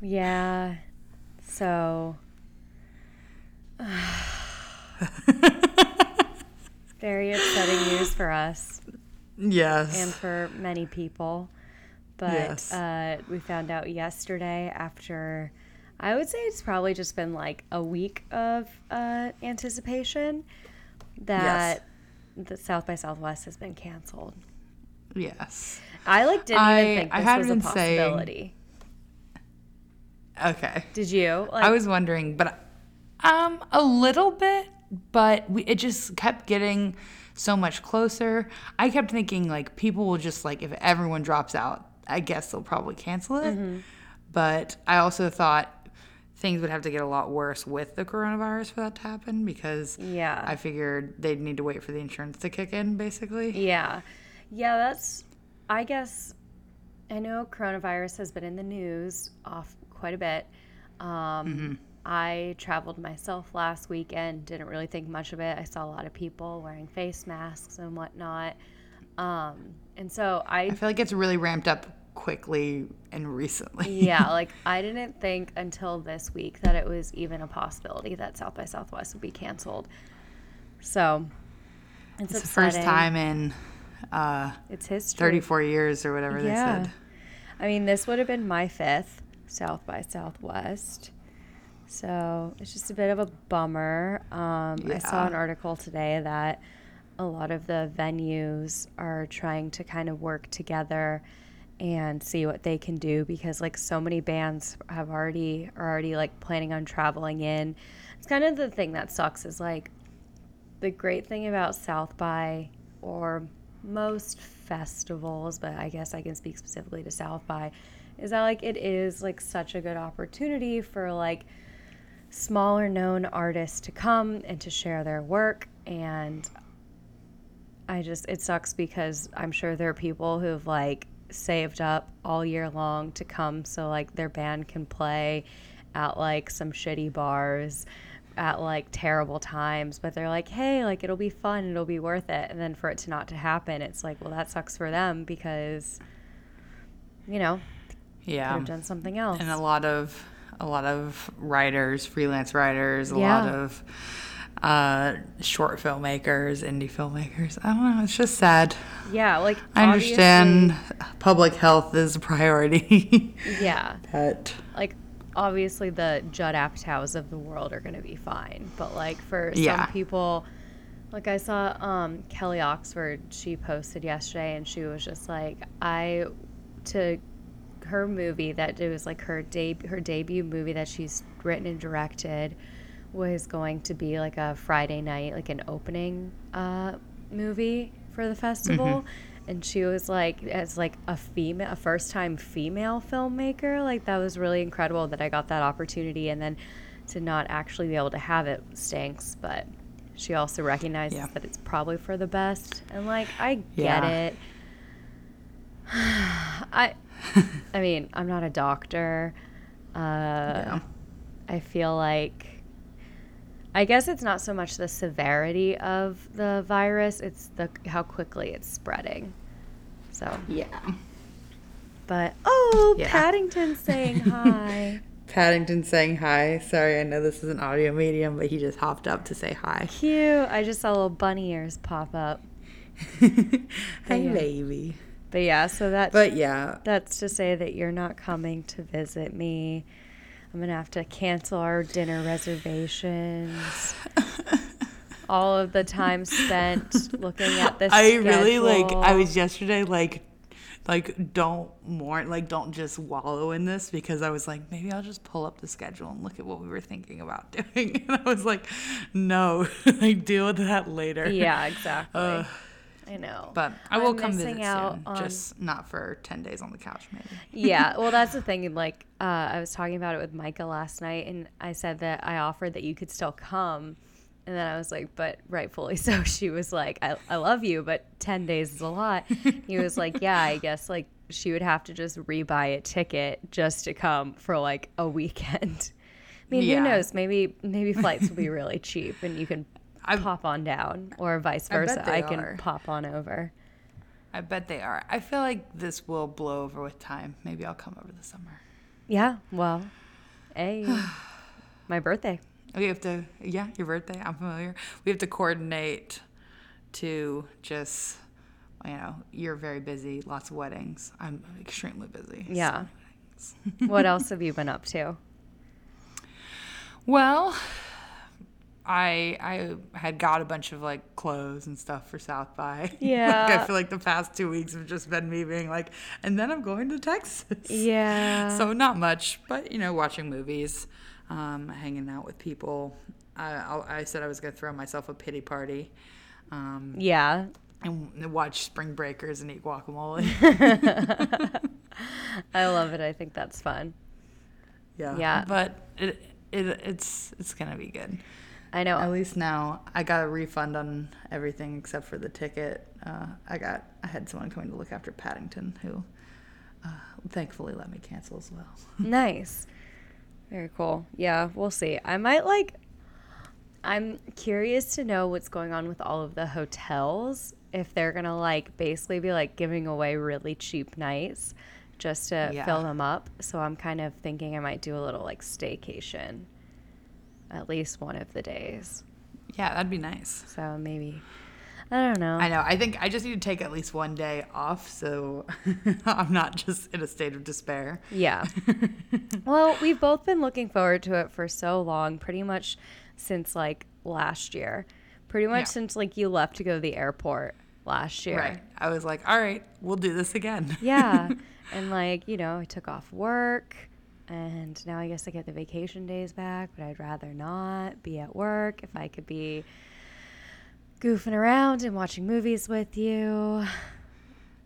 Yeah. So. Very upsetting news for us Yes. and for many people. But Yes. uh, we found out yesterday after, I would say it's probably just been like a week of uh, anticipation that the South by Southwest has been canceled. yes. I like didn't I- even think I this had was a been saying- possibility. Okay. Did you? Like, I was wondering, but um, a little bit, but we, it just kept getting so much closer. I kept thinking like people will just like if everyone drops out, I guess they'll probably cancel it. Mm-hmm. But I also thought things would have to get a lot worse with the coronavirus for that to happen because Yeah. I figured they'd need to wait for the insurance to kick in, basically. Yeah. Yeah, that's, I guess, I know coronavirus has been in the news off quite a bit. Um, I traveled myself last weekend, didn't really think much of it. I saw a lot of people wearing face masks and whatnot. Um, and so I I feel like it's really ramped up quickly and recently. yeah, like I didn't think until this week that it was even a possibility that South by Southwest would be canceled. So it's, It's the first time in uh, It's history. 34 years or whatever they said. I mean, this would have been my fifth South by Southwest. So it's just a bit of a bummer. Um, I saw an article today that a lot of the venues are trying to kind of work together and see what they can do because like so many bands have already are already like planning on traveling in. It's kind of the thing that sucks is like the great thing about South by or most festivals, but I guess I can speak specifically to South by, is that like it is like such a good opportunity for like smaller known artists to come and to share their work. And I just it sucks because I'm sure there are people who've like saved up all year long to come so like their band can play at like some shitty bars at like terrible times. But they're like hey like it'll be fun. It'll be worth it. And then for it to not to happen it's like well that sucks for them because you know could Yeah. have done something else and a lot of a lot of writers, freelance writers, a Yeah. lot of uh, short filmmakers, indie filmmakers. I don't know. It's just sad. yeah like I understand public health is a priority, yeah but like obviously the Judd Apatows of the world are going to be fine, but like for Yeah. some people, like I saw um, Kelly Oxford, she posted yesterday, and she was just like, I to her movie that it was like her debut her debut movie that she's written and directed was going to be like a Friday night like an opening uh, movie for the festival. And she was like as like a female a first time female filmmaker. Like that was really incredible that I got that opportunity and then to not actually be able to have it stinks but she also recognizes Yeah. that it's probably for the best. And like I get Yeah. it. I I mean, I'm not a doctor. Uh, Yeah. I feel like I guess it's not so much the severity of the virus; it's the how quickly it's spreading. So, yeah. but oh, Yeah. Paddington saying hi. Paddington saying hi. Sorry, I know this is an audio medium, but he just hopped up to say hi. Cute. I just saw little bunny ears pop up. Hi, Yeah. baby. But yeah, so that But yeah, That's to say that you're not coming to visit me. I'm gonna have to cancel our dinner reservations. All of the time spent looking at this. I really like. I was yesterday like, like don't mourn, like don't just wallow in this because I was like maybe I'll just pull up the schedule and look at what we were thinking about doing, and I was like, no, like deal with that later. Yeah, exactly. Ugh. I know. But I will I'm come visit out soon, on- just not for ten days on the couch, maybe. yeah, well, that's the thing. Like, uh, I was talking about it with Micah last night, and I said that I offered that you could still come. And then I was like, but rightfully so. She was like, I, I love you, but 10 days is a lot. he was like, yeah, I guess like she would have to just rebuy a ticket just to come for like a weekend. I mean, Yeah. who knows? Maybe maybe flights will be really cheap and you can I- pop on down, or vice versa. they I, can are. pop on over. I bet they are. I feel like this will blow over with time. Maybe I'll come over this summer. Yeah. Well, hey, my birthday. We have to, yeah, your birthday. I'm familiar. We have to coordinate to just, you know, you're very busy, lots of weddings. I'm extremely busy. Yeah. weddings. what else have you been up to? Well, I I had got a bunch of like clothes and stuff for South by. like, Yeah. I feel like the past two weeks have just been me being like, and then I'm going to Texas. Yeah. So not much, but you know, watching movies, um, hanging out with people. I, I, I said I was gonna throw myself a pity party, um, yeah. and watch Spring Breakers and eat guacamole. I love it. I think that's fun. yeah, Yeah. But it, it it's it's gonna be good. I know. At least now I got a refund on everything except for the ticket. Uh, I got I had someone coming to look after Paddington who uh, thankfully let me cancel as well. Nice. Very cool. Yeah, we'll see. I might like I'm curious to know what's going on with all of the hotels if they're going to like basically be like giving away really cheap nights just to Yeah. fill them up. So I'm kind of thinking I might do a little like staycation at least one of the days. Yeah, that'd be nice. So maybe I don't know. I know. I think I just need to take at least one day off so I'm not just in a state of despair. Yeah. well, we've both been looking forward to it for so long, pretty much since like last year. Pretty much Yeah. since like you left to go to the airport last year. Right. I was like, all right, we'll do this again. Yeah. and like, you know, I took off work and now I guess I get the vacation days back, but I'd rather not be at work if I could be goofing around and watching movies with you.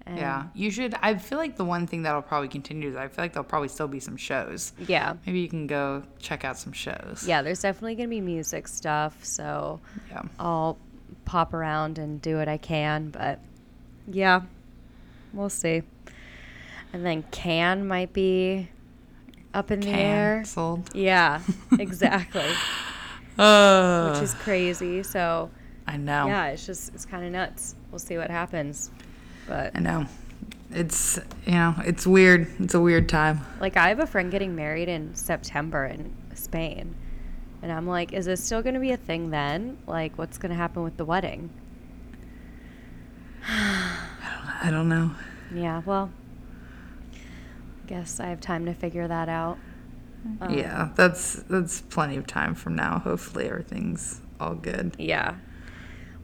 And yeah. You should. I feel like the one thing that'll probably continue is I feel like there'll probably still be some shows. Yeah. Maybe you can go check out some shows. Yeah, there's definitely going to be music stuff, so Yeah. I'll pop around and do what I can, but yeah, we'll see. And then Cannes might be up in the air. Yeah, exactly. Uh, Which is crazy. So I know. yeah, it's just it's kind of nuts. We'll see what happens. But I know. It's you know it's weird. It's a weird time. like I have a friend getting married in September in Spain. And I'm like, is this still going to be a thing then? Like, what's going to happen with the wedding? I don't know. Yeah, well, guess I have time to figure that out. Um, yeah, that's that's plenty of time from now. Hopefully everything's all good. Yeah.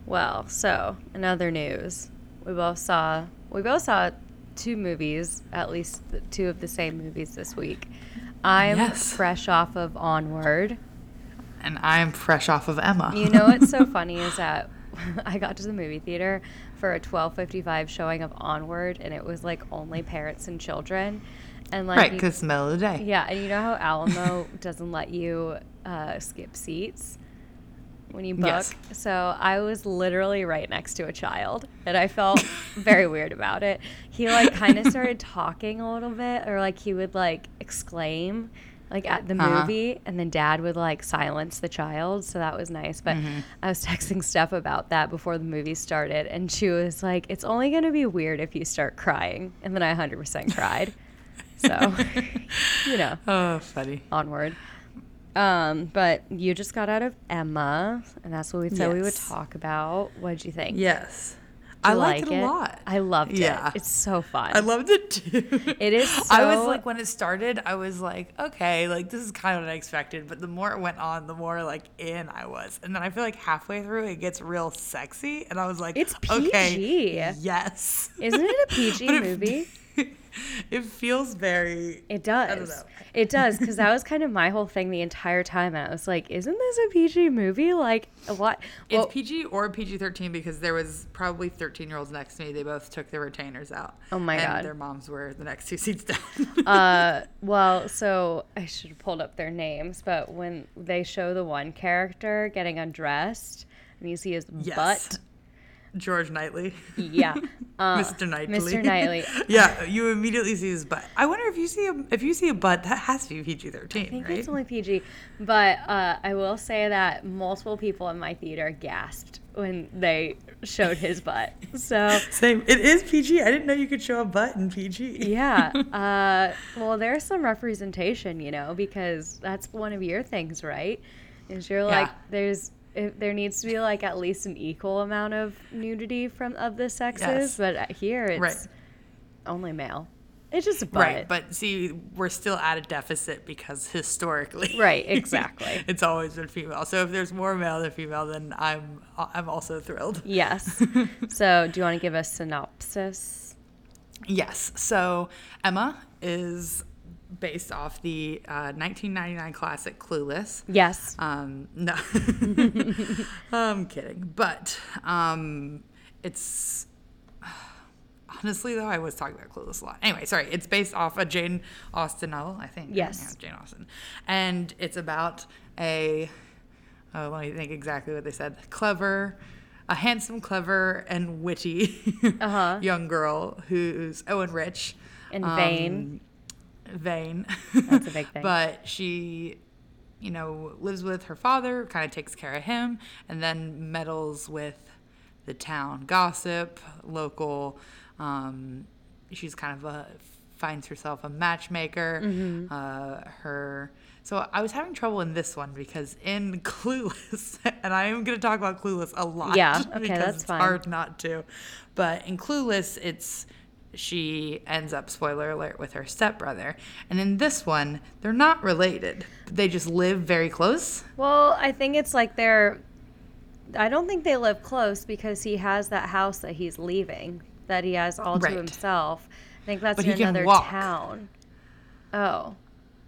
Well, so in other news, we both saw we both saw two movies, at least two of the same movies this week. I'm Yes. fresh off of Onward. And I'm fresh off of Emma. You know what's so funny is that I got to the movie theater for a 12:55 showing of Onward, and it was like only parents and children, and like right, because the middle of the day. Yeah, and you know how Alamo doesn't let you uh, skip seats when you book? Yes. So I was literally right next to a child, and I felt very weird about it. He like kind of started talking a little bit, or like he would like exclaim like at the Uh-huh. movie, and then dad would like silence the child. So that was nice. But Mm-hmm. I was texting Steph about that before the movie started, and she was like, "It's only gonna be weird if you start crying," and then I 100% cried. So, you know, Oh, funny. onward. Um, but you just got out of Emma, and that's what we said we would talk about. What did you think? Yes. I liked like it a lot. I loved Yeah. it. It's so fun. I loved it too. It is I was like, when it started, I was like, okay, like this is kind of what I expected. But the more it went on, the more like in I was. And then I feel like halfway through, it gets real sexy. And I was like, It's okay, PG. yes. Isn't it a PG But it- movie? it feels very. It does. I don't know. It does because that was kind of my whole thing the entire time, and I was like, "Isn't this a PG movie? Like, what?" It's Well, PG or PG 13 because there was probably 13 year olds next to me. They both took their retainers out. Oh my and God. Their moms were the next two seats down. uh, well, so I should have pulled up their names, but when they show the one character getting undressed and you see his Yes. butt, George Knightley. Yeah. Uh, Mr. Knightley. Mr. Knightley. yeah, you immediately see his butt. I wonder if you see a if you see a butt that has to be PG thirteen. I think right? it's only PG, but uh, I will say that multiple people in my theater gasped when they showed his butt. So Same. It is PG. I didn't know you could show a butt in PG. yeah, uh, well, there's some representation, you know, because that's one of your things, right? Is you're like there's if there needs to be like at least an equal amount of nudity from of the sexes, Yes. but uh, here it's Right. only male. It's just a butt. Right, but see, we're still at a deficit because historically, Right, exactly. it's always been female. So if there's more male than female, then I'm I'm also thrilled. Yes. so, do you want to give a synopsis? Yes. So Emma is based off the uh, 1999 classic Clueless. Yes. Um, no, I'm kidding. But um, it's honestly though I was talking about Clueless a lot. Anyway, sorry. It's based off a Jane Austen novel, I think. Yes. Yeah, Jane Austen, and it's about a. Oh, let me think exactly what they said. Clever, a handsome, clever, and witty Uh-huh. young girl who's oh and rich And um, vain. That's a big thing. but she, you know, lives with her father, kind of takes care of him, and then meddles with the town gossip, local. Um, she's kind of a finds herself a matchmaker. Mm-hmm. Uh, her. So I was having trouble in this one because in Clueless, and I am going to talk about Clueless a lot. Yeah, okay, because that's it's fine. hard not to. But in Clueless, it's she ends up spoiler alert with her stepbrother, and in this one, they're not related. They just live very close. Well, I think it's like they're. I don't think they live close because he has that house that he's leaving that he has all Right. to himself. I think that's But in another town. Oh.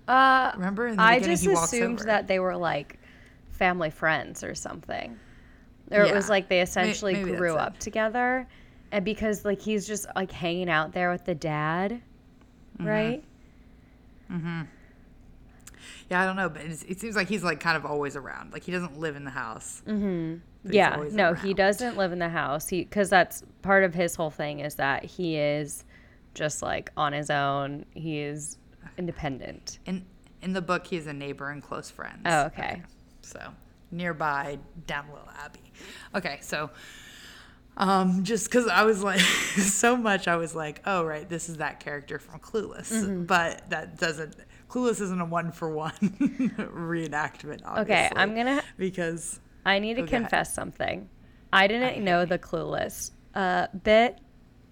Uh, Remember in the I just assumed that they were like family friends or something. Or it was like they essentially maybe grew that's it. up together. And because like he's just like hanging out there with the dad, Right. Mm-hmm. Yeah, I don't know, but it seems like he's like kind of always around. Like he doesn't live in the house. Mm. he's yeah no he doesn't live in the house he because that's part of his whole thing is that he is just like on his own he is independent In in the book, he has a neighbor and close friends. Oh, okay. So nearby, Donwell Abbey. Okay, so um, just because I was like so much, I was like, oh right, this is that character from Clueless, Mm-hmm. but that doesn't. Clueless isn't a one for one reenactment. Obviously, Okay, I'm gonna- because i need to Okay. confess something i didn't know the clueless uh, bit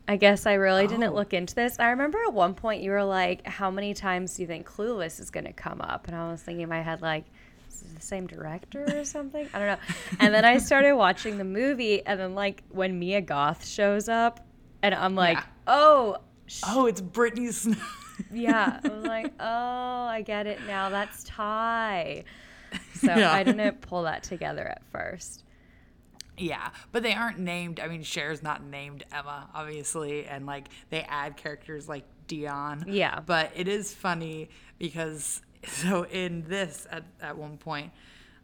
i guess i really didn't Oh. look into this i remember at one point you were like how many times do you think clueless is going to come up and i was thinking in my head like the same director or something i don't know and then i started watching the movie and then like when mia goth shows up and i'm like Yeah. oh sh- oh, it's Britney Snow. yeah i was like oh i get it now that's Tai so Yeah. i didn't pull that together at first Yeah, but they aren't named. I mean, Cher's not named Emma, obviously, and like they add characters like Dion. Yeah. But it is funny because so in this at, at one point,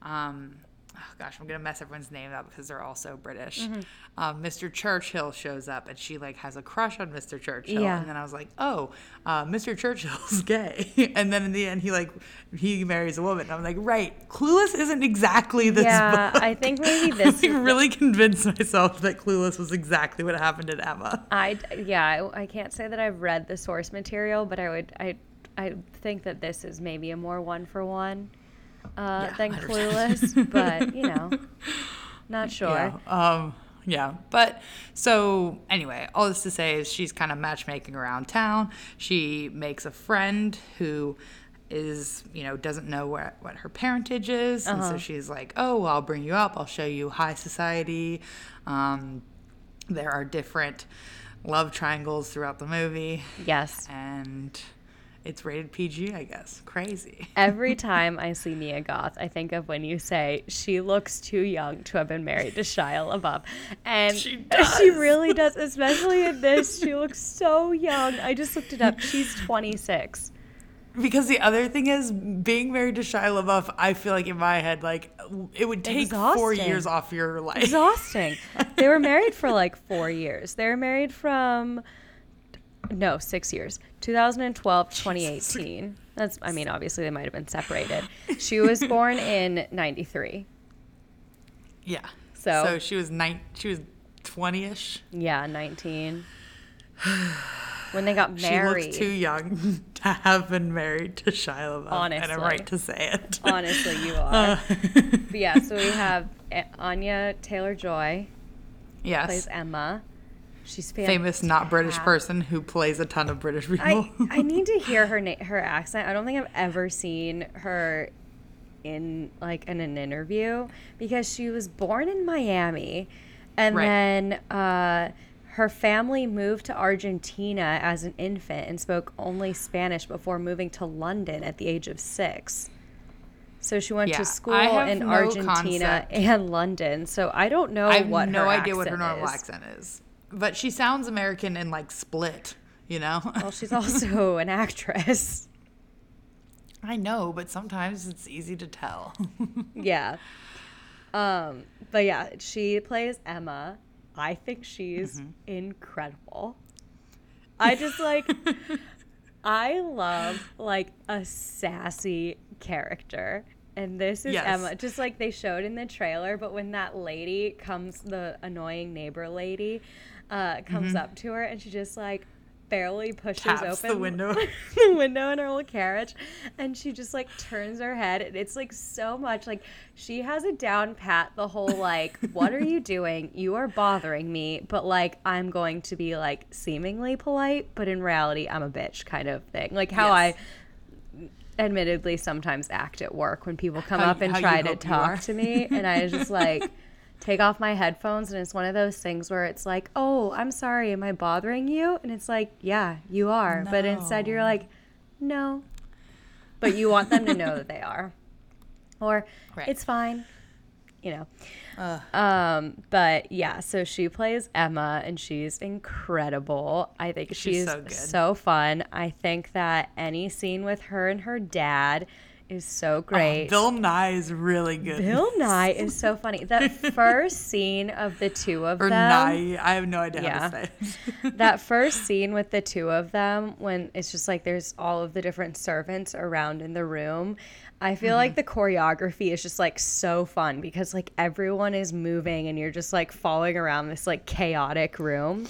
um, oh gosh, I'm gonna mess everyone's name up because they're all so British. Mm-hmm. Um, Mr. Churchill shows up and she like has a crush on Mr. Churchill, Yeah. and then I was like, oh, uh, Mr. Churchill's gay, and then in the end he like he marries a woman. And I'm like, right, Clueless isn't exactly this yeah book. i think maybe I this like, is really convinced myself that Clueless was exactly what happened to Emma. I yeah, I, I can't say that I've read the source material, but I would I I think that this is maybe a more one for one uh, Yeah, than 100%. Clueless, but you know, not sure. Yeah. Um, yeah. But so anyway, all this to say is she's kind of matchmaking around town. She makes a friend who is, you know, doesn't know what, what her parentage is. And so she's like, oh, well, I'll bring you up. I'll show you high society. Um, there are different love triangles throughout the movie. Yes. And it's rated PG, I guess. Crazy. Every time I see Mia Goth, I think of when you say she looks too young to have been married to Shia LaBeouf, and She she really does. Especially in this, she looks so young. I just looked it up. She's 26. because the other thing is being married to Shia LaBeouf. I feel like in my head, like it would take four years off your life. exhausting. they were married for like four years. They were married from no six years, 2012 to 2018. That's I mean obviously they might have been separated. She was born in '93. Yeah. So- so she was nine. She was twenty ish. Yeah, 19. When they got married. She looks too young to have been married to Shia LaBeouf. and Honestly. I'm right to say it. Honestly, you are. but yeah, so we have Anya Taylor Joy yes. plays Emma. She's fantastic. Famous not British person who plays a ton of British people. I, I need to hear her na- her accent. I don't think I've ever seen her in like in an interview because she was born in Miami, and Right. then uh, her family moved to Argentina as an infant and spoke only Spanish before moving to London at the age of six. So she went Yeah, to school in no Argentina concept. and London. So I don't know I have what no idea what her normal is. accent is. But she sounds American and like split, you know? Well, she's also an actress. I know, but sometimes it's easy to tell. yeah. Um, but yeah, she plays Emma. I think she's Mm-hmm. incredible. I just like I love like a sassy character. And this is Yes. Emma, just like they showed in the trailer. But when that lady comes, the annoying neighbor lady, uh, comes up to her and she just like barely pushes Mm-hmm. Taps the open window. the window in her little carriage and she just like turns her head and it's like so much like she has it down pat the whole like what are you doing you are bothering me but like i'm going to be like seemingly polite but in reality i'm a bitch kind of thing like how Yes. i admittedly sometimes act at work when people come How up and try to talk to me and i just like take off my headphones and it's one of those things where it's like oh i'm sorry am i bothering you? And it's like yeah you are. But instead you're like no. But you want them to know that they are. Or Right. it's fine you know. Um but yeah so she plays emma and she's incredible. I think she's, so good. so fun. I think that any scene with her and her dad is so great Oh, Bill Nye is really good. Bill Nye is so funny. The first scene of the two of or them. Nye. I have no idea Yeah. how to say it. that first scene with the two of them when it's just like there's all of the different servants around in the room i feel Mm-hmm. like the choreography is just like so fun because like everyone is moving and you're just like falling around this like chaotic room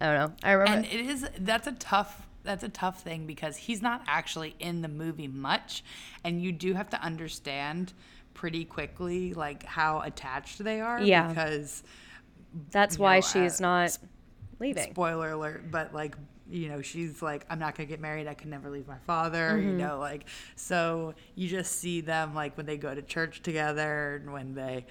i don't know i remember and it is that's a tough that's a tough thing because he's not actually in the movie much and you do have to understand pretty quickly like how attached they are Yeah. because that's why know, she's uh, not leaving spoiler alert but like you know she's like i'm not gonna get married i can never leave my father Mm-hmm. you know like so you just see them like when they go to church together and when they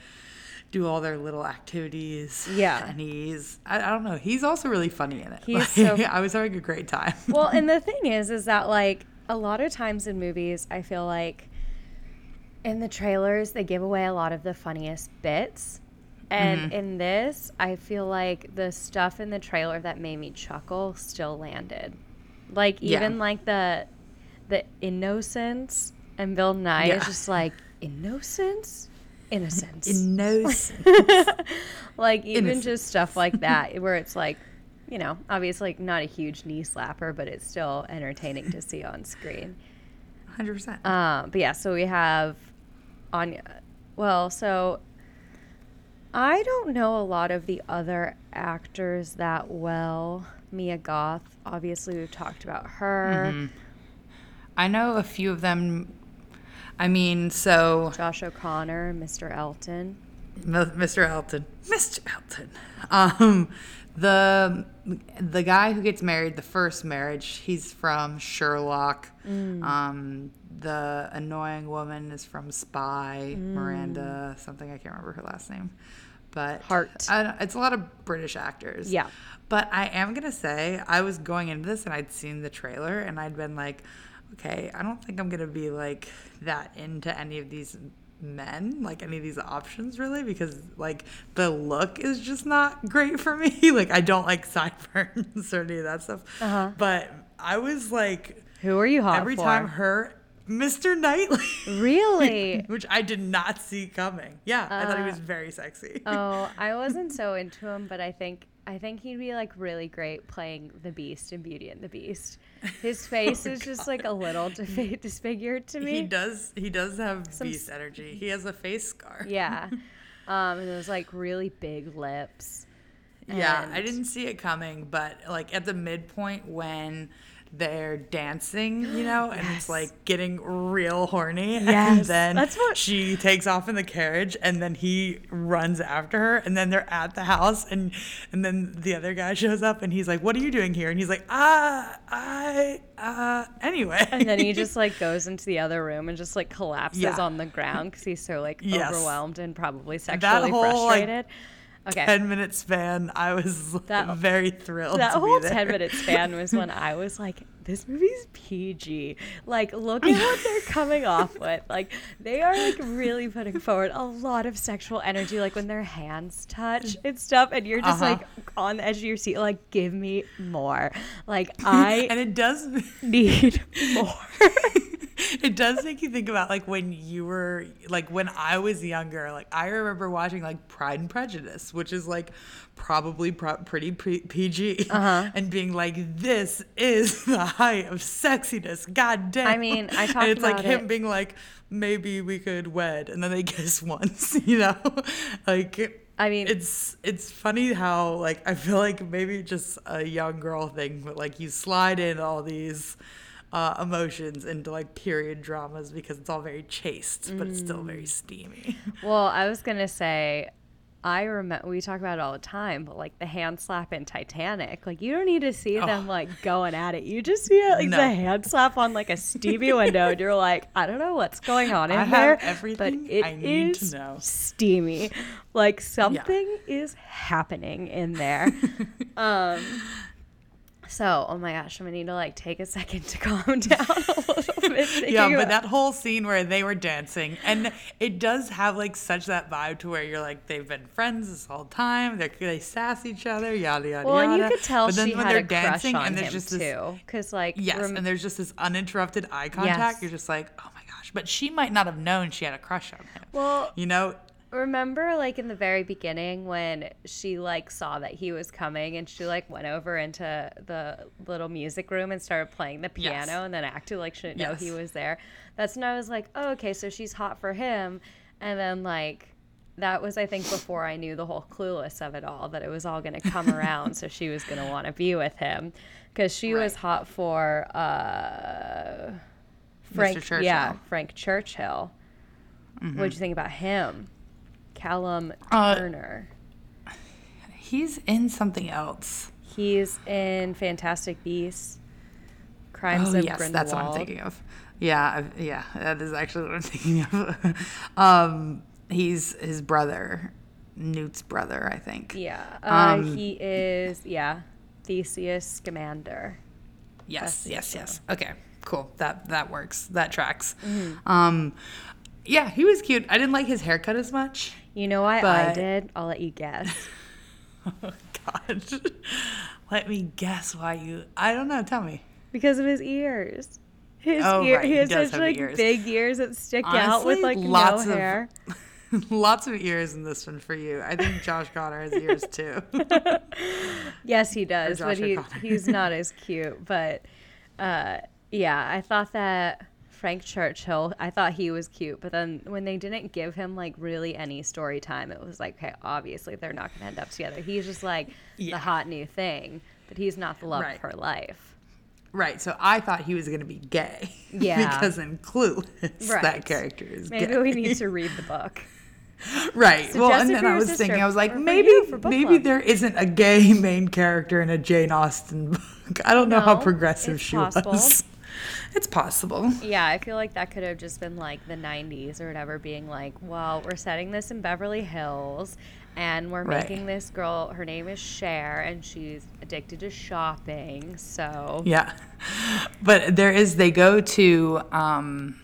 do all their little activities Yeah. and he's i, I don't know he's also really funny in it He's Like, so- i was having a great time well and the thing is is that like a lot of times in movies i feel like in the trailers they give away a lot of the funniest bits and Mm-hmm. in this i feel like the stuff in the trailer that made me chuckle still landed like Yeah. even like the the innocence and bill nye Yeah. is just like innocence innocence in no like even just stuff like that where it's like you know obviously like not a huge knee slapper but it's still entertaining to see on screen. 100% um, but yeah so we have anya well so i don't know a lot of the other actors that well. Mia goth obviously we've talked about her. Mm-hmm. i know a few of them i mean so josh o'connor mr elton Mr. Elton. Mr. Elton. Um, the the guy who gets married, the first marriage, he's from Sherlock. Mm. Um, the annoying woman is from Spy, Miranda, something I can't remember her last name. But Hart. I, it's a lot of British actors. Yeah. But I am gonna say I was going into this and I'd seen the trailer and I'd been like, okay, I don't think I'm gonna be like that into any of these men, like any of these options really, because like the look is just not great for me. like I don't like sideburns or any of that stuff. Uh-huh. But I was like Who are you hot Every for? time her Mr. Knightley. Really? Which I did not see coming. Yeah, I thought he Uh, was very sexy. oh, I wasn't so into him, but I think I think he'd be like really great playing the Beast in Beauty and the Beast. His face is just like a little disfigured to me. he does he does have Some beast energy. He has a face scar. Yeah. Um, and those like really big lips. Yeah, I didn't see it coming, but like at the midpoint when they're dancing, you know, and Yes. it's like getting real horny. Yes. And then that's what- she takes off in the carriage and then he runs after her and then they're at the house and and then the other guy shows up and he's like, What are you doing here? And he's like, Ah I uh anyway. And then he just like goes into the other room and just like collapses Yeah. on the ground because he's so like Yes. overwhelmed and probably sexually whole, like, frustrated. Okay. ten minute span, I was That- very thrilled. that to whole be there. 10 minute span was when I was like, this movie's PG. Like, look at what they're coming off with. Like, they are like really putting forward a lot of sexual energy, like when their hands touch and stuff. And you're just Uh-huh. like on the edge of your seat, like, give me more. Like, I and it does need more. It does make you think about like when you were like when I was younger. Like I remember watching like Pride and Prejudice, which is like probably pro- pretty pre- PG, Uh-huh. and being like, "This is the height of sexiness." God damn. I mean, I talked about it. and it's like him it. being like, "Maybe we could wed," and then they kiss once. You know, like. I mean- it's it's funny how like I feel like maybe just a young girl thing, but like you slide in all these uh, emotions into like period dramas because it's all very chaste, but it's still Mm. very steamy. Well, I was gonna say, I remember we talk about it all the time, but like the hand slap in Titanic, like you don't need to see them like going at it. You just see it, like No. the hand slap on like a Stevie window, and you're like, I don't know what's going on in I have there, everything but it I need to is know. steamy. Like something is happening in there. um. So, oh my gosh, I'm gonna need to like take a second to calm down a little bit. yeah, but about- that whole scene where they were dancing, and it does have like such that vibe to where you're like they've been friends this whole time. They they sass each other, yada yada Well, yada. and you could tell but then she when had they're a crush on and there's him just this too, because like Yes, rem- and there's just this uninterrupted eye contact. Yes. You're just like, oh my gosh. But she might not have known she had a crush on him. well, You know? Remember like in the very beginning when she like saw that he was coming and she like went over into the little music room and started playing the piano Yes. and then acted like she didn't know he was there. That's when I was like, oh, okay, so she's hot for him. And then like that was I think before I knew the whole clueless of it all that it was all going to come around so she was going to want to be with him cuz she was hot for uh Frank yeah, Churchill. Frank Churchill. What'd you think about him? Callum Uh, Turner. He's in something else. He's in Fantastic Beasts. Crimes oh, of yes, Grindelwald. that's what I'm thinking of. Yeah, yeah, that is actually what I'm thinking of. um, he's his brother, Newt's brother, I think. Yeah. Uh, Um, he is, yeah, Theseus Scamander. Yes, That's yes, yes. Okay, cool. That that works. That tracks. Mm-hmm. Um, yeah, he was cute. I didn't like his haircut as much. You know why I did? I'll let you guess. Oh God. Let me guess why you. I don't know. Tell me. because of his ears. His Oh, ear, right, he has does such have like ears. big ears that stick out with like lots no of- hair. Lots of ears in this one for you. I think Josh Connor has ears too. Yes, he does, but he, Connor. he's not as cute. But uh, yeah, I thought that Frank Churchill, I thought he was cute. But then when they didn't give him like really any story time, it was like, okay, obviously they're not going to end up together. He's just like the hot new thing, but he's not the love Right. of her life. right. So I thought he was going to be gay. Yeah. because in Clueless, Right. that character is Maybe gay. we need to read the book. Right. well, and then I was thinking, I was like, maybe, you for book maybe club. there isn't a gay main character in a Jane Austen book. I don't know how progressive she possible. was. It's possible. Yeah, I feel like that could have just been like the 90s or whatever, being like, well, we're setting this in Beverly Hills and we're Right. making this girl, her name is Cher, and she's addicted to shopping. So, Yeah. But there is they go to um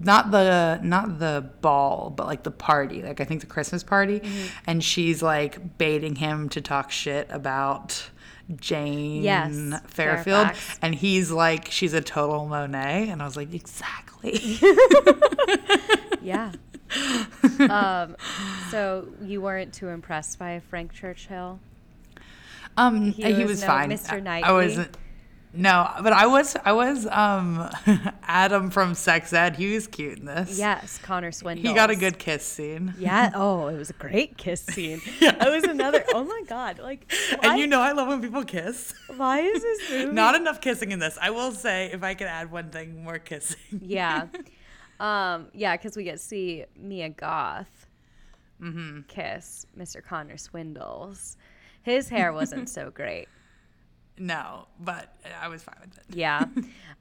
not the not the ball, but like the party, like I think the Christmas party, Mm-hmm. and she's like baiting him to talk shit about Jane Yes, Fairfield, Fairfax. and he's like, she's a total Monet, and I was like, exactly. Yeah. um, so you weren't too impressed by Frank Churchill? Um, He he, was was, no fine. Mr. I- I Knightley? wasn't. No, but I was. I was. Um, Adam from Sex Ed. He was cute in this. Yes, Connor Swindle. He got a good kiss scene. Yeah. Oh, it was a great kiss scene. That was another. Oh my god! Like, why, And you know I love when people kiss. why is this movie? Not enough kissing in this. I will say, if I could add one thing, more kissing. yeah. Um. Yeah, because we get to see Mia Goth Mm-hmm. kiss Mr. Connor Swindells. His hair wasn't so great. No, but I was fine with it. Yeah.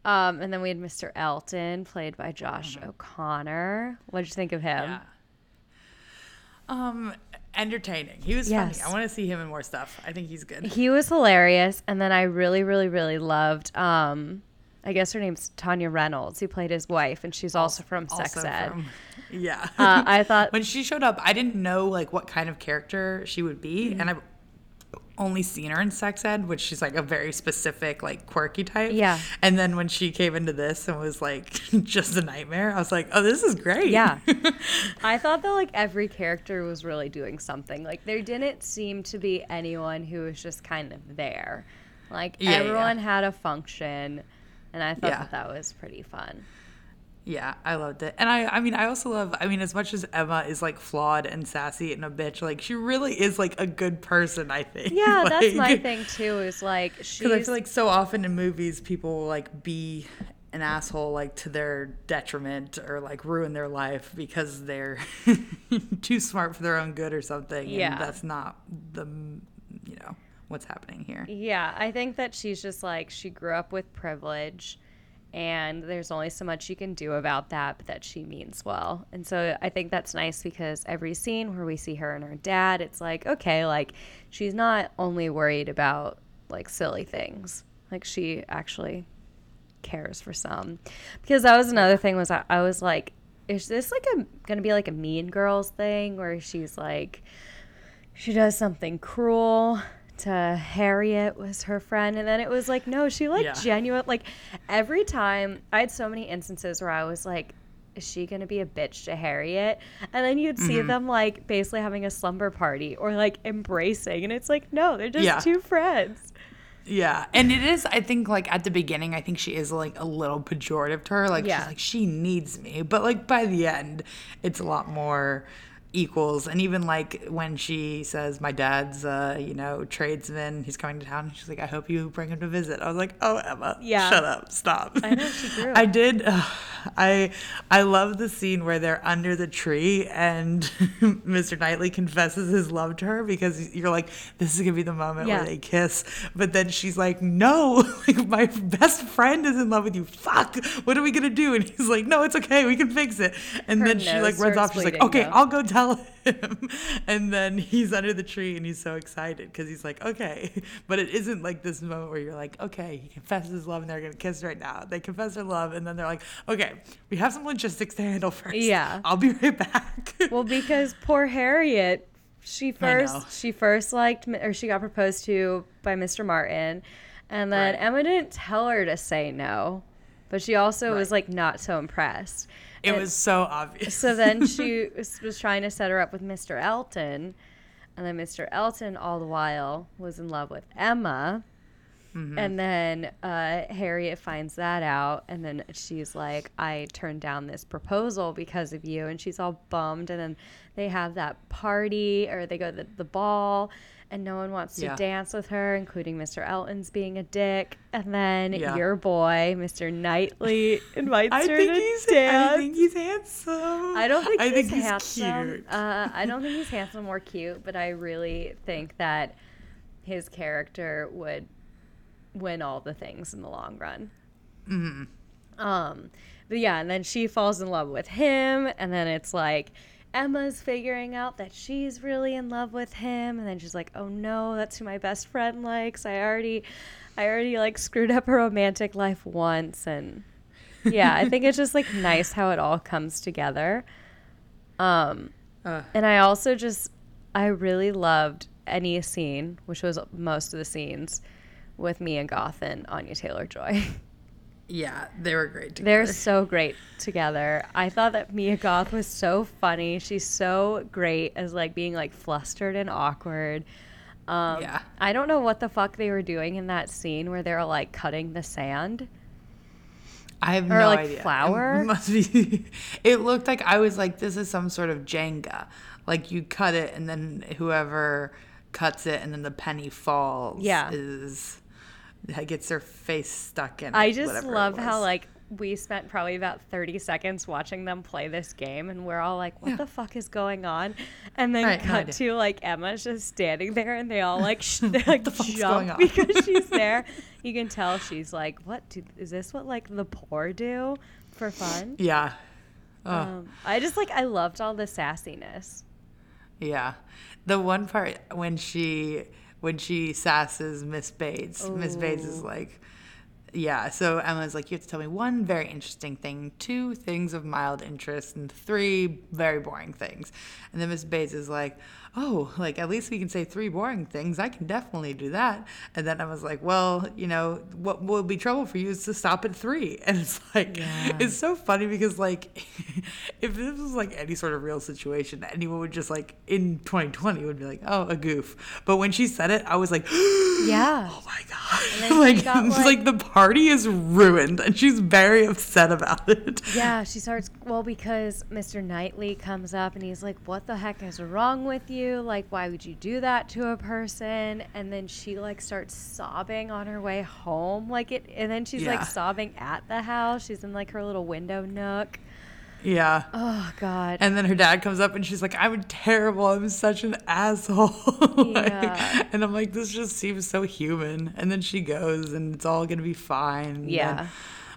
Um, and then we had Mr. Elton, played by Josh Mm-hmm. O'Connor. What did you think of him? Yeah. Um, entertaining. He was Yes. funny. I want to see him in more stuff. I think he's good. He was hilarious. And then I really, really, really loved, um, I guess her name's Tanya Reynolds, who played his wife, and she's also, from Sex Also Ed. from- yeah. Uh, I thought, when she showed up, I didn't know like what kind of character she would be, Mm-hmm. and I've only seen her in Sex Ed, which she's like a very specific, like quirky type. Yeah. And then when she came into this and was like just a nightmare, I was like, oh, this is great. yeah. I thought that like every character was really doing something. Like there didn't seem to be anyone who was just kind of there. Like Yeah, yeah. everyone had a function, and I thought Yeah. that that was pretty fun. Yeah, I loved it. And I I mean, I also love I mean, as much as Emma is like flawed and sassy and a bitch, like she really is like a good person, I think. Yeah, that's my thing too. Is like she's Because I feel like so often in movies, people will like be an asshole like to their detriment or like ruin their life because they're too smart for their own good or something. Yeah. And that's not the, you know, what's happening here. Yeah, I think that she's just like she grew up with privilege and there's only so much you can do about that, but that she means well. And so I think that's nice because every scene where we see her and her dad, it's like, okay, like she's not only worried about like silly things. Like she actually cares for some. Because that was another thing was I, I was like, is this like a gonna be like a mean girls thing where she's like she does something cruel to Harriet was her friend and then it was like no she like Yeah. genuine like every time I had so many instances where I was like is she gonna be a bitch to Harriet and then you'd see Mm-hmm. them like basically having a slumber party or like embracing and it's like no they're just Yeah. two friends Yeah, and it is. I think like at the beginning, I think she is like a little pejorative to her. Like Yeah. she's like she needs me, but like by the end, it's a lot more equals. And even like when she says, "My dad's, uh, you know, tradesman. He's coming to town." She's like, "I hope you bring him to visit." I was like, "Oh, Emma, Yeah. shut up, stop." I know, she grew. I did. Uh, I I love the scene where they're under the tree and Mr. Knightley confesses his love to her because you're like, this is gonna be the moment Yeah. where they kiss. But then she's like, no, like my best friend is in love with you. Fuck, what are we gonna do? And he's like, no, it's okay, we can fix it. And Her then she like runs off. She's like, okay, though. I'll go tell him. And then he's under the tree and he's so excited because he's like, okay. But it isn't like this moment where you're like, okay, he confesses his love and they're gonna kiss right now. They confess their love and then they're like, okay, we have some logistics to handle first. Yeah. I'll be right back. well because poor Harriet she first she first liked or she got proposed to by Mr. Martin and then Right. Emma didn't tell her to say no but she also was like not so impressed it And- was so obvious. so then she was, trying to set her up with Mr. Elton and then Mr. Elton all the while was in love with Emma Mm-hmm. and then uh, Harriet finds that out, and then she's like, "I turned down this proposal because of you," and she's all bummed. And then they have that party, or they go to the, the ball, and no one wants to Yeah. dance with her, including Mr. Elton's being a dick. And then Yeah. your boy, Mr. Knightley, invites I her think to he's dance. I think he's handsome. I don't think I he's think he's handsome. cute. Uh, I don't think he's handsome or cute, but I really think that his character would win all the things in the long run. Mm-hmm. Um, but yeah, and then she falls in love with him, and then it's like Emma's figuring out that she's really in love with him, and then she's like, "Oh no, that's who my best friend likes. I already, I already like screwed up her romantic life once." And yeah, I think it's just like nice how it all comes together. Um, Uh, and I also just, I really loved any scene, which was most of the scenes, with Mia Goth and Anya Taylor Joy. Yeah, they were great together. They're so great together. I thought that Mia Goth was so funny. She's so great as like being like flustered and awkward. Um, Yeah. I don't know what the fuck they were doing in that scene where they're like cutting the sand. I have Or, no like, idea. flour? It must be. It looked like I was like, this is some sort of Jenga. Like you cut it, and then whoever cuts it, and then the penny falls. Yeah. is gets their face stuck in. I just love how like we spent probably about 30 seconds watching them play this game and we're all like what Yeah. the fuck is going on and then Right, cut idea. to like emma's just standing there and they all like sh- like the jump on? because she's there you can tell she's like what do, is this what like the poor do for fun Yeah. Oh. um, i just like i loved all the sassiness Yeah. The one part when she when she sasses Miss Bates, Miss Bates is like yeah, so Emma's like, you have to tell me one very interesting thing, two things of mild interest, and three very boring things. And then Miss Bates is like, oh, like at least we can say three boring things. I can definitely do that. And then I was like, well, you know, what will be trouble for you is to stop at three. And it's like, Yeah. it's so funny because like, if this was like any sort of real situation, anyone would just like in 2020 would be like, oh, a goof. But when she said it, I was like, yeah oh my god, like, got, like- like the party is ruined, and she's very upset about it. Yeah, she starts well because Mr. Knightley comes up and he's like, "What the heck is wrong with you? Like, why would you do that to a person?" And then she like starts sobbing on her way home, like it, and then she's Yeah. like sobbing at the house. She's in like her little window nook. Yeah. Oh God. And then her dad comes up and she's like, I'm terrible. I'm such an asshole. Like, Yeah. And I'm like, this just seems so human. And then she goes and it's all going to be fine. Yeah.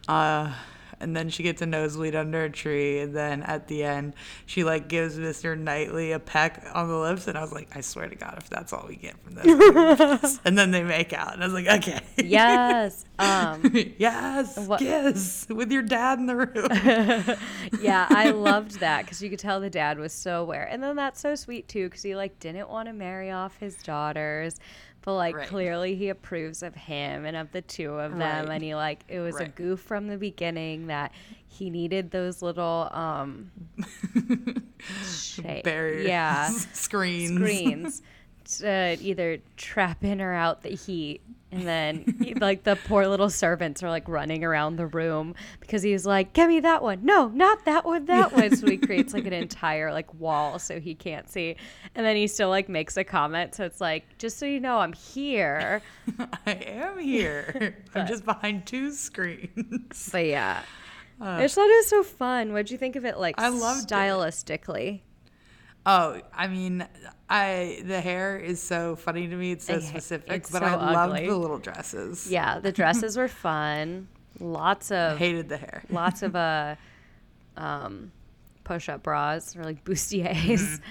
then, uh, and then she gets a nosebleed under a tree. And then at the end, she like gives Mr. Knightley a peck on the lips. And I was like, I swear to God, if that's all we get from this. and then they make out. And I was like, okay. yes. Um. yes. What- Kiss with your dad in the room. yeah, I loved that because you could tell the dad was so aware, and then that's so sweet too because he like didn't want to marry off his daughters, but like Right. clearly he approves of him and of the two of them, Right. and he like it was a goof from the beginning that he needed those little um barriers, yeah screens, screens to either trap in or out the heat. And then, he- like, the poor little servants are like running around the room because he's like, Give me that one. No, not that one, that one. So he creates like an entire like wall so he can't see. And then he still like makes a comment. So it's like, Just so you know, I'm here. I am here. I'm just behind two screens. But yeah. Uh. I just thought it was so fun. What'd you think of it, like, I loved it. stylistically? Oh, I mean, I the hair is so funny to me. It's so specific, it's but so I love the little dresses. Yeah, the dresses were fun. Lots of I hated the hair. lots of uh um push-up bras or like bustiers Mm-hmm.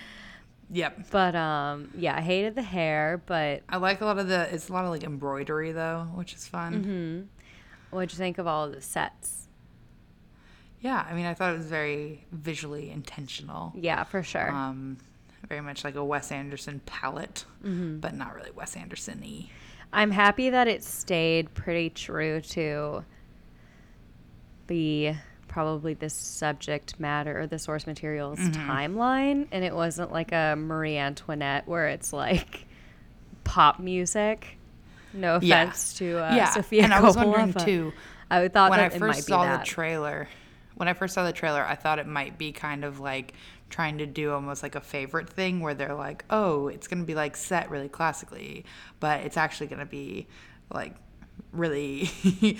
Yep. but um yeah i hated the hair but I like a lot of the. It's a lot of like embroidery though, which is fun. Mm-hmm. what'd you think of all of the sets Yeah, I mean, I thought it was very visually intentional. yeah for sure Um, very much like a Wes Anderson palette, Mm-hmm. but not really Wes Anderson-y. i'm happy that it stayed pretty true to the probably this subject matter or the source materials Mm-hmm. timeline and it wasn't like a marie antoinette where it's like pop music no Yeah. offense to uh, yeah, Sofia and I was Coppola, wondering too. I thought when I that it might first be saw the trailer, when I first saw the trailer, I thought it might be kind of like trying to do almost like a favorite thing where they're like, "Oh, it's going to be like set really classically, but it's actually going to be like really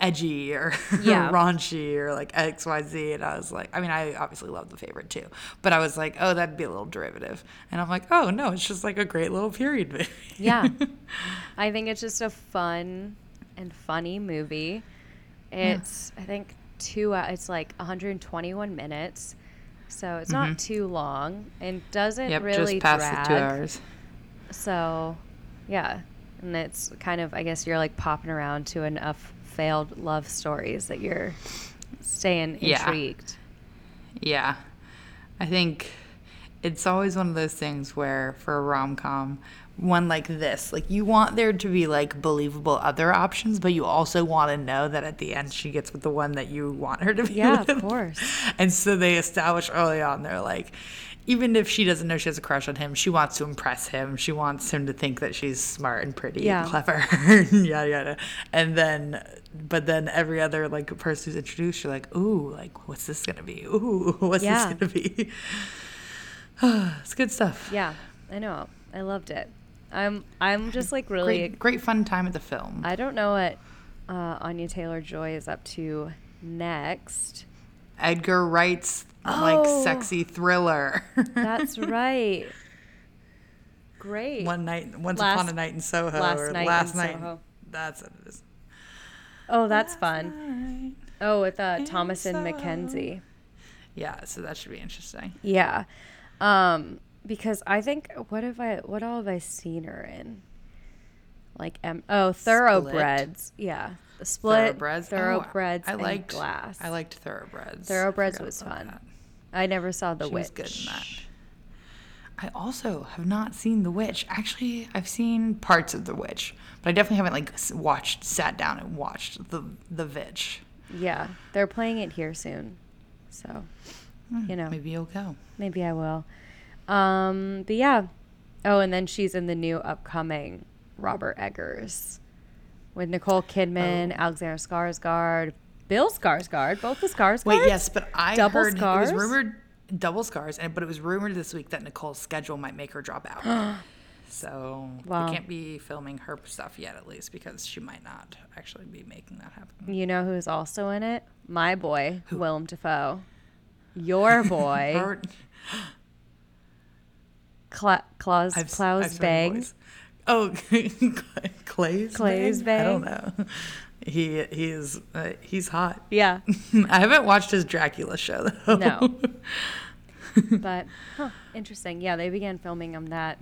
edgy or Yeah. raunchy or like XYZ." And I was like, I mean, I obviously love the favorite too, but I was like, "Oh, that'd be a little derivative." And I'm like, "Oh, no, it's just like a great little period movie." yeah. I think it's just a fun and funny movie. It's I think two hou- it's like 121 minutes. So it's not too long and doesn't Mm-hmm. yep, really just past drag. the 2 hours. So, yeah. And it's kind of I guess you're like popping around to enough failed love stories that you're staying intrigued. Yeah. intrigued. Yeah. I think it's always one of those things where for a rom com, one like this, like you want there to be like believable other options, but you also want to know that at the end she gets with the one that you want her to be Yeah, with. Yeah, of course. And so they establish early on, they're like, even if she doesn't know she has a crush on him, she wants to impress him. She wants him to think that she's smart and pretty Yeah. and clever, yada yada. And then, but then every other like person who's introduced, you're like, ooh, like what's this gonna be? Ooh, what's Yeah. this gonna be? it's good stuff. Yeah, I know. I loved it. I'm I'm just like really Great, great fun time at the film. I don't know what uh, Anya Taylor Joy is up to next. Edgar Wright's like Oh. sexy thriller. That's right. Great. One night, once Last- upon a night in Soho, Last or Night last in night. Soho. That's what it is. oh, that's fun. Night. Oh, with uh, Thomasin Soho. McKenzie. Yeah, so that should be interesting. Yeah. Um, because I think what have I what all have I seen her in? Like um, oh thoroughbreds. Yeah. The split Thoroughbreds. Oh, thoroughbreds I and liked glass. I liked Thoroughbreds. Thoroughbreds was fun. that. I never saw the She witch. was good in that. I also have not seen The Witch. Actually, I've seen parts of The Witch, but I definitely haven't like watched, sat down and watched the the Witch. Yeah, they're playing it here soon, so you know maybe, you'll go. Maybe I will. Um, but yeah. Oh, and then she's in the new upcoming Robert Eggers with Nicole Kidman, Oh. Alexander Skarsgård, Bill Skarsgård, both the Skarsgårds. Wait, yes, but I Double heard scars? it was rumored double scars, and but it was rumored this week that Nicole's schedule might make her drop out. so Wow. we can't be filming her stuff yet, at least because she might not actually be making that happen. You know who's also in it? My boy, Willem Dafoe. Your boy, Her- Cla- Klaus I've, I've seen Bang. voice. Oh, Claes Claes Bang? I don't know. He he's uh, he's hot. Yeah, I haven't watched his Dracula show though. No. but huh, interesting. Yeah, they began filming on that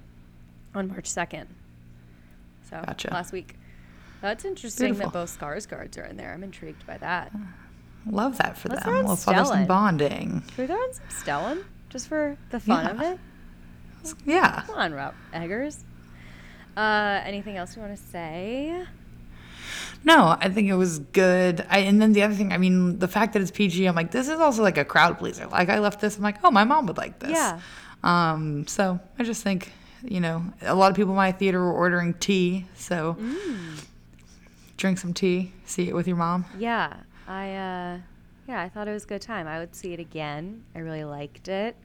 on March second. So Gotcha. last week. That's interesting Beautiful. that both Skarsgårds are in there. I'm intrigued by that. Love that for Let's them. We'll father some bonding. Can we throw in some Stellan just for the fun of it? Yeah. Come on, Rob Eggers. Uh, anything else you want to say? No, I think it was good. I, and then the other thing, I mean, the fact that it's PG, I'm like, this is also like a crowd pleaser. Like, I left this, I'm like, oh, my mom would like this. Yeah. Um. So I just think, you know, a lot of people in my theater were ordering tea. So Mm. drink some tea, see it with your mom. Yeah, I uh, yeah, I thought it was a good time. I would see it again. I really liked it.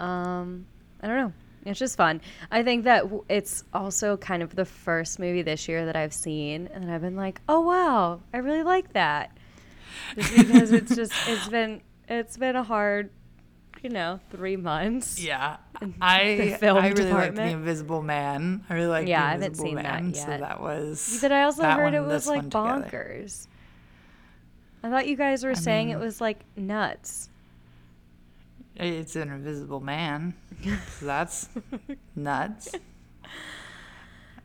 Um, I don't know. It's just fun. I think that w- it's also kind of the first movie this year that I've seen, and I've been like, oh wow, I really like that. Just because it's just it's been it's been a hard, you know, three months. Yeah. the I film I really liked The. Invisible Man. I really liked Yeah, The I haven't seen that Man. So yet. that was. But I also heard one it was like bonkers. together. Bonkers. I thought you guys were saying it was like nuts. It's an invisible man. So that's nuts.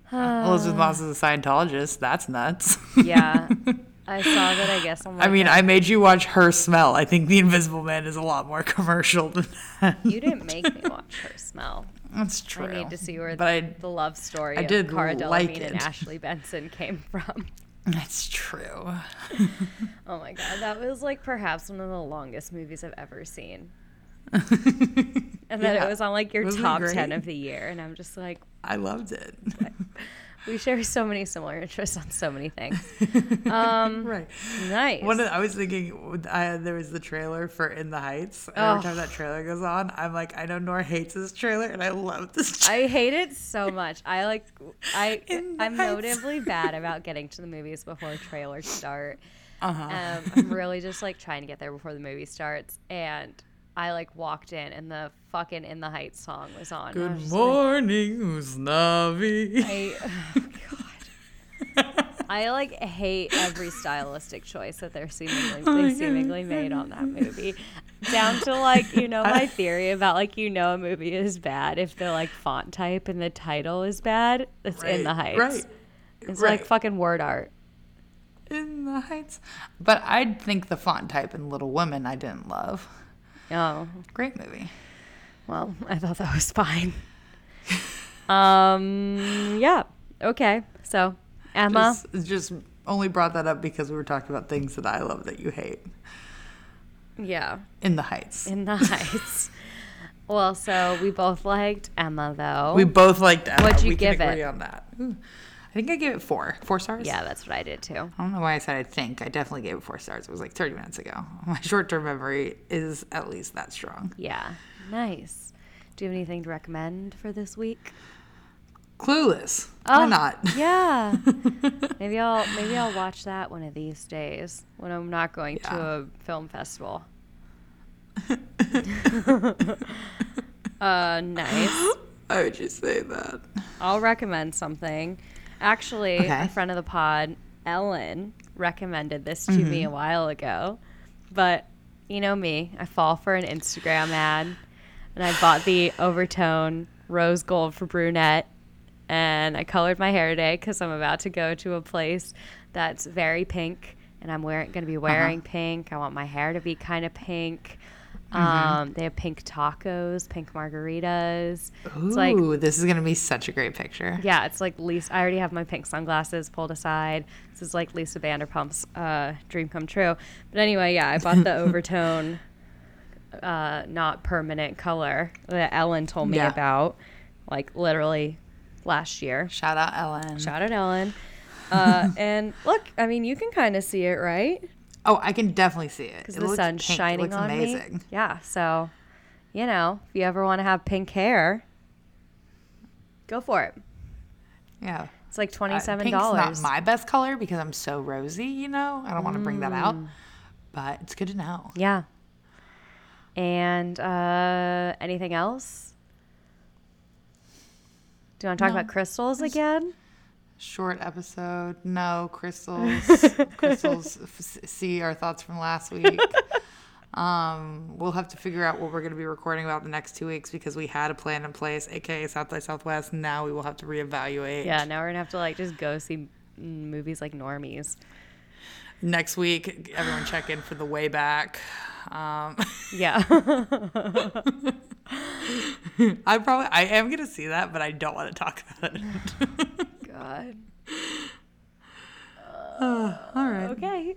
Uh, Elisabeth Moss is a Scientologist. That's nuts. Yeah. I saw that. I guess on I mean, oh. I made you watch Her Smell. I think The Invisible Man is a lot more commercial than that. you didn't make me watch her smell. That's true. I need to see where But I, the love story I of did Cara like Delevingne and. Ashley Benson came from. That's true. Oh my god, that was like perhaps one of the longest movies I've ever seen. And then Yeah. it was on like your Wasn't top ten of the year, and I'm just like, I loved it. we share so many similar interests on so many things. Um, right. Nice. One of, I was thinking, I, there was the trailer for In the Heights. And every Oh. time that trailer goes on, I'm like, I know Nora hates this trailer, and I love this. Trailer. I hate it so much. I like I In I'm Heights. notably bad about getting to the movies before trailers start. Uh-huh. Um, I'm really just like trying to get there before the movie starts, and I like walked in and the fucking In the Heights song was on. I was Good like, morning, Usnavi. I oh God. I like hate every stylistic choice that they're seemingly Oh they God. seemingly made on that movie. Down to like, you know, my theory about like you know a movie is bad if the like font type and the title is bad. It's in the heights. Right. It's right. like fucking word art. In the Heights. But I'd think the font type in Little Women I didn't love. Oh. Great movie. Well, I thought that was fine. um, yeah. Okay. So, Emma. Just, just only brought that up because we were talking about things that I love that you hate yeah. in the Heights. In the Heights. well, so we both liked Emma, though. we both liked Emma. What'd you we give can agree it? on that. Ooh. I think I gave it four. Four stars? yeah, that's what I did too. I don't know why I said I think. I definitely gave it four stars. It was like 30 minutes ago. My short term memory is at least that strong. Yeah. Nice. Do you have anything to recommend for this week? Clueless. Oh, Why not? Yeah. maybe I'll maybe I'll watch that one of these days when I'm not going to a film festival. uh nice. Why would you say that? I'll recommend something. Actually, Okay. a friend of the pod, Ellen, recommended this to Mm-hmm. me a while ago. But you know me, I fall for an Instagram ad. And I bought the overtone rose gold for brunette. And I colored my hair today because I'm about to go to a place that's very pink. And I'm wearing, going to Uh-huh. be wearing pink. I want my hair to be kind of pink. Mm-hmm. Um, they have pink tacos, pink margaritas. Ooh, It's like this is going to be such a great picture. yeah, it's like Lisa. I already have my pink sunglasses pulled aside. This is like Lisa Vanderpump's uh, dream come true. But anyway, yeah, I bought the overtone, uh, not permanent color that Ellen told me Yeah. about, like literally last year. Shout out Ellen. Shout out Ellen. Uh, and look, I mean, you can kind of see it, right? Oh, I can definitely see it. Because the sun's pink. It shining looks on amazing. me. Yeah, so you know, if you ever want to have pink hair, go for it. Yeah. It's like Uh, twenty seven Pink's not my best color because I'm so rosy, you know? I don't want to bring that out. Mm. But it's good to know. Yeah. And uh, anything else? Do you want to talk No. about crystals again? Short episode. No, crystals. crystals. F- see our thoughts from last week. Um, we'll have to figure out what we're going to be recording about the next two weeks because we had a plan in place, aka South by Southwest. Now we will have to reevaluate. Yeah, now we're gonna have to like just go see movies like normies. Next week, everyone check in for the way back. Um, Yeah. I probably I am gonna see that, but I don't want to talk about it. God. Oh, all right, Okay.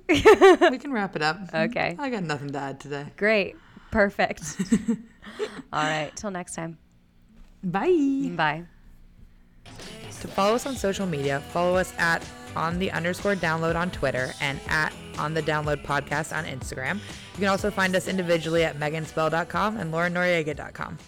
we can wrap it up. Hmm? Okay. I got nothing to add today. Great. Perfect. All right. Till next time. Bye. Bye. To follow us on social media, follow us at on the underscore download on Twitter and at on the download podcast on Instagram. You can also find us individually at meganspell.com and laurenoriega.com.